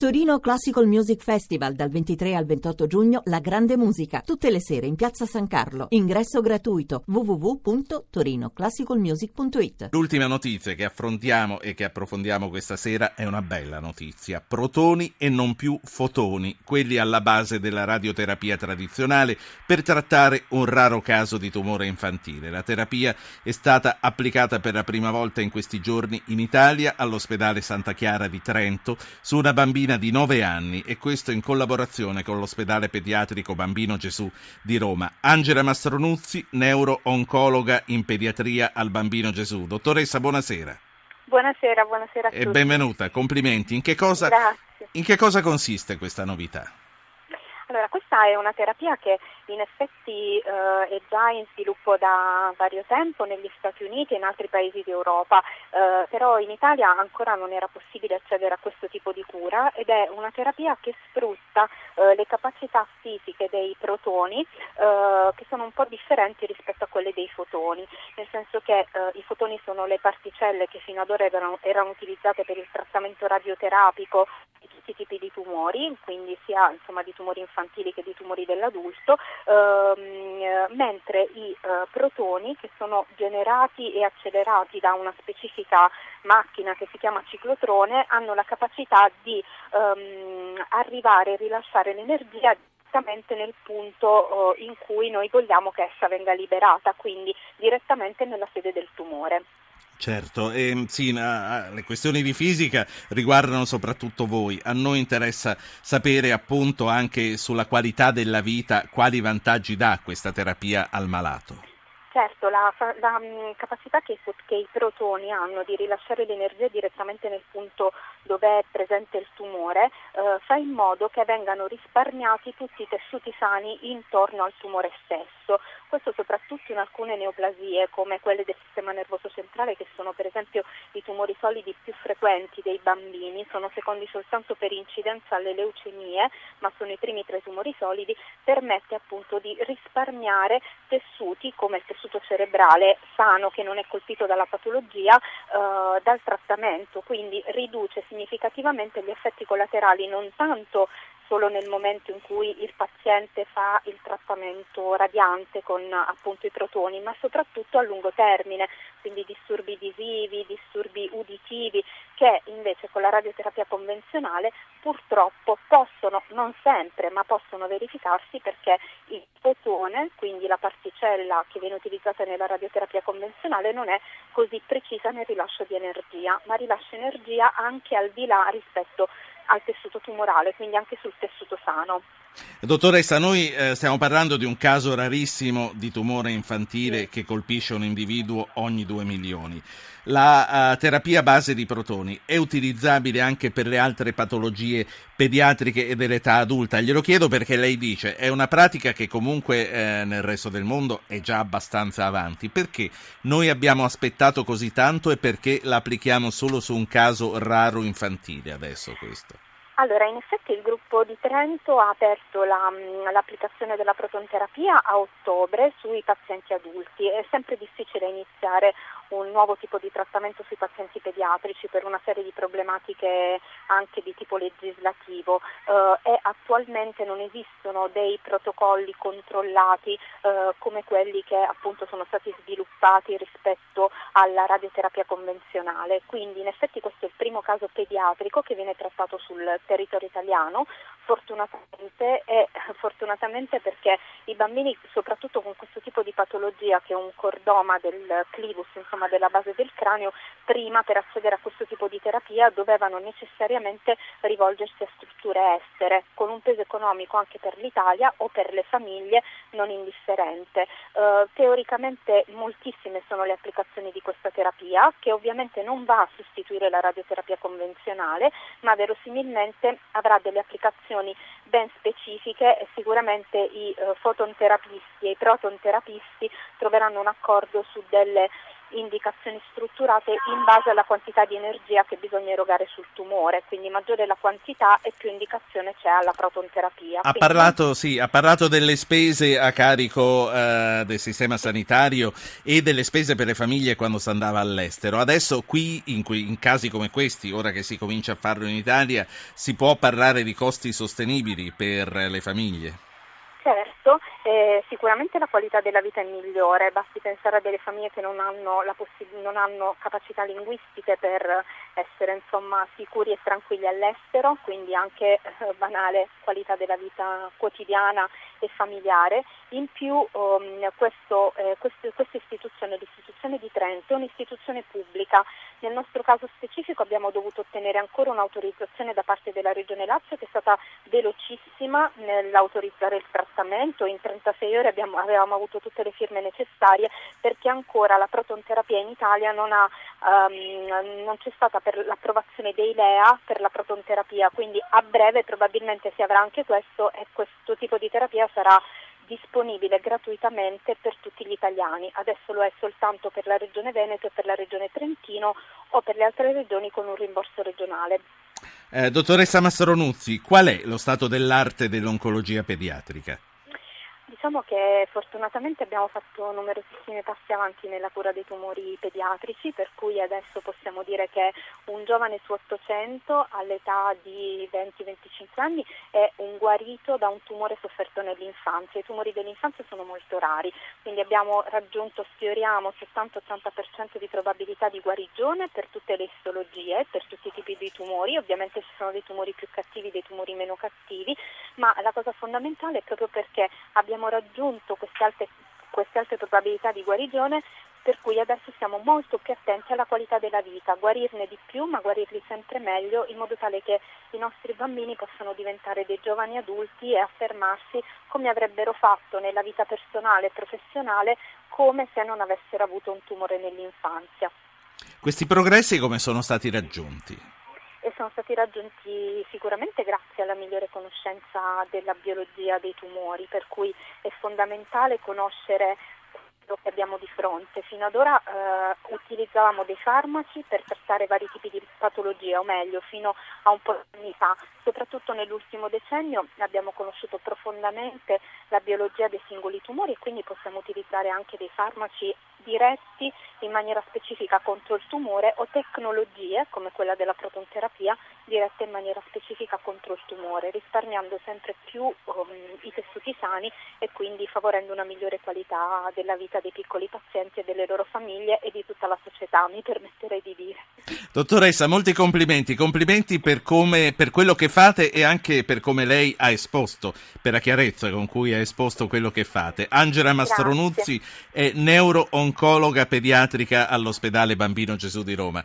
Torino Classical Music Festival dal 23 al 28 giugno La Grande Musica, tutte le sere in Piazza San Carlo. Ingresso gratuito www.torinoclassicalmusic.it. L'ultima notizia che affrontiamo e che approfondiamo questa sera è una bella notizia. Protoni e non più fotoni, quelli alla base della radioterapia tradizionale per trattare un raro caso di tumore infantile. La terapia è stata applicata per la prima volta in questi giorni in Italia all'ospedale Santa Chiara di Trento su una bambina bambina di 9 anni e questo in collaborazione con l'ospedale pediatrico Bambino Gesù di Roma. Angela Mastronuzzi, neuro-oncologa in pediatria al Bambino Gesù. Dottoressa, buonasera. Buonasera, buonasera a tutti. E benvenuta, complimenti. In che cosa, in che cosa consiste questa novità? Allora, questa è una terapia che in effetti eh, è già in sviluppo da vario tempo negli Stati Uniti e in altri paesi d'Europa, eh, però in Italia ancora non era possibile accedere a questo tipo di cura ed è una terapia che sfrutta eh, le capacità fisiche dei protoni eh, che sono un po' differenti rispetto a quelle dei fotoni, nel senso che eh, i fotoni sono le particelle che fino ad ora erano, erano utilizzate per il trattamento radioterapico di tutti tipi di tumori, quindi sia insomma, di tumori infantili che di tumori dell'adulto, ehm, mentre i eh, protoni che sono generati e accelerati da una specifica macchina che si chiama ciclotrone hanno la capacità di ehm, arrivare e rilasciare l'energia direttamente nel punto eh, in cui noi vogliamo che essa venga liberata, quindi direttamente nella sede del tumore. Certo, e, sì, le questioni di fisica riguardano soprattutto voi. A noi interessa sapere appunto anche sulla qualità della vita quali vantaggi dà questa terapia al malato. Certo, la, la mm, capacità che, che, i protoni hanno di rilasciare l'energia direttamente nel punto dove è presente il tumore eh, fa in modo che vengano risparmiati tutti i tessuti sani intorno al tumore stesso. Questo soprattutto in alcune neoplasie come quelle del sistema nervoso centrale che sono per esempio i tumori solidi più frequenti dei bambini, sono secondi soltanto per incidenza alle leucemie, ma sono i primi tre tumori solidi, permette appunto di risparmiare tessuti come il tessuto tessuto cerebrale sano che non è colpito dalla patologia eh, dal trattamento, quindi riduce significativamente gli effetti collaterali non tanto solo nel momento in cui il paziente fa il trattamento radiante con appunto i protoni, ma soprattutto a lungo termine, quindi disturbi visivi, disturbi uditivi, che invece con la radioterapia convenzionale purtroppo possono, non sempre, ma possono verificarsi perché il fotone, quindi la particella che viene utilizzata nella radioterapia convenzionale, non è così precisa nel rilascio di energia, ma rilascia energia anche al di là rispetto al tessuto tumorale, quindi anche sul tessuto sano. Dottoressa, noi eh, stiamo parlando di un caso rarissimo di tumore infantile che colpisce un individuo ogni due milioni. La uh, terapia base di protoni è utilizzabile anche per le altre patologie pediatriche e dell'età adulta? Glielo chiedo perché lei dice è una pratica che comunque eh, nel resto del mondo è già abbastanza avanti. Perché noi abbiamo aspettato così tanto e perché la applichiamo solo su un caso raro infantile adesso questo? Allora, in effetti il gruppo di Trento ha aperto la, l'applicazione della protonterapia a ottobre sui pazienti adulti. È sempre difficile iniziare un nuovo tipo di trattamento sui pazienti pediatrici per una serie di problematiche anche di tipo legislativo eh, e attualmente non esistono dei protocolli controllati eh, come quelli che appunto sono stati sviluppati rispetto alla radioterapia convenzionale. Quindi in effetti questo è il primo caso pediatrico che viene trattato sul territorio italiano, fortunatamente e fortunatamente perché i bambini soprattutto con questo tipo di patologia che è un cordoma del clivus, insomma della base del cranio, prima per accedere a questo tipo di terapia dovevano necessariamente rivolgersi a strutture estere con un peso economico anche per l'Italia o per le famiglie non indifferente. Eh, teoricamente moltissime sono le applicazioni di questa terapia che ovviamente non va a sostituire la radioterapia convenzionale ma verosimilmente avrà delle applicazioni ben specifiche e sicuramente i eh, fototerapisti e i protonterapisti troveranno un accordo su delle indicazioni strutturate in base alla quantità di energia che bisogna erogare sul tumore, quindi maggiore la quantità e più indicazione c'è alla protonterapia. Ha, parlato, sì, ha parlato, delle spese a carico eh, del sistema sanitario e delle spese per le famiglie quando si andava all'estero. Adesso qui, in, in casi come questi, ora che si comincia a farlo in Italia, si può parlare di costi sostenibili per le famiglie? Certo, eh, sicuramente la qualità della vita è migliore, basti pensare a delle famiglie che non hanno, possib- non hanno capacità linguistiche per essere insomma, sicuri e tranquilli all'estero, quindi anche eh, banale qualità della vita quotidiana e familiare. In più um, questo, eh, questo, questa istituzione, l'istituzione di Trento, è un'istituzione pubblica. Nel nostro caso specifico abbiamo dovuto ottenere ancora un'autorizzazione da parte della Regione Lazio che è stata velocissima nell'autorizzare il trattamento. In 36 ore abbiamo, avevamo avuto tutte le firme necessarie perché ancora la protonterapia in Italia non, ha, um, non c'è stata per l'approvazione dei LEA per la protonterapia, quindi a breve probabilmente si avrà anche questo e questo tipo di terapia sarà disponibile gratuitamente per tutti gli italiani. Adesso lo è soltanto per la Regione Veneto e per la Regione Trentino o per le altre regioni con un rimborso regionale. Eh, dottoressa Massaronuzzi, qual è lo stato dell'arte dell'oncologia pediatrica? Diciamo che fortunatamente abbiamo fatto numerosissimi passi avanti nella cura dei tumori pediatrici, per cui adesso possiamo dire che un giovane su 800 all'età di 20-25 anni è un guarito da un tumore sofferto nell'infanzia. I tumori dell'infanzia sono molto rari, quindi abbiamo raggiunto, sfioriamo 70-80% di probabilità di guarigione per tutte le istologie, per tutti i tipi di tumori. Ovviamente ci sono dei tumori più cattivi, dei tumori meno cattivi, ma la cosa fondamentale è proprio perché abbiamo raggiunto queste alte, queste alte probabilità di guarigione per cui adesso siamo molto più attenti alla qualità della vita, guarirne di più ma guarirli sempre meglio in modo tale che i nostri bambini possano diventare dei giovani adulti e affermarsi come avrebbero fatto nella vita personale e professionale come se non avessero avuto un tumore nell'infanzia. Questi progressi come sono stati raggiunti? Sono stati raggiunti sicuramente grazie alla migliore conoscenza della biologia dei tumori, per cui è fondamentale conoscere quello che abbiamo di fronte. Fino ad ora eh, utilizzavamo dei farmaci per trattare vari tipi di patologia, o meglio, fino a un po' di anni fa. Soprattutto nell'ultimo decennio abbiamo conosciuto profondamente la biologia dei singoli tumori e quindi possiamo utilizzare anche dei farmaci diretti in maniera specifica contro il tumore o tecnologie come quella della protonterapia dirette in maniera specifica contro il tumore, risparmiando sempre più um, i tessuti sani e quindi favorendo una migliore qualità della vita dei piccoli pazienti e delle loro famiglie e di tutta la società, mi permetterei di dire. Dottoressa, molti complimenti, complimenti per, come, per quello che fate e anche per come lei ha esposto, per la chiarezza con cui ha esposto quello che fate. Angela Mastronuzzi Grazie. è neuro-oncologa pediatrica all'ospedale Bambino Gesù di Roma.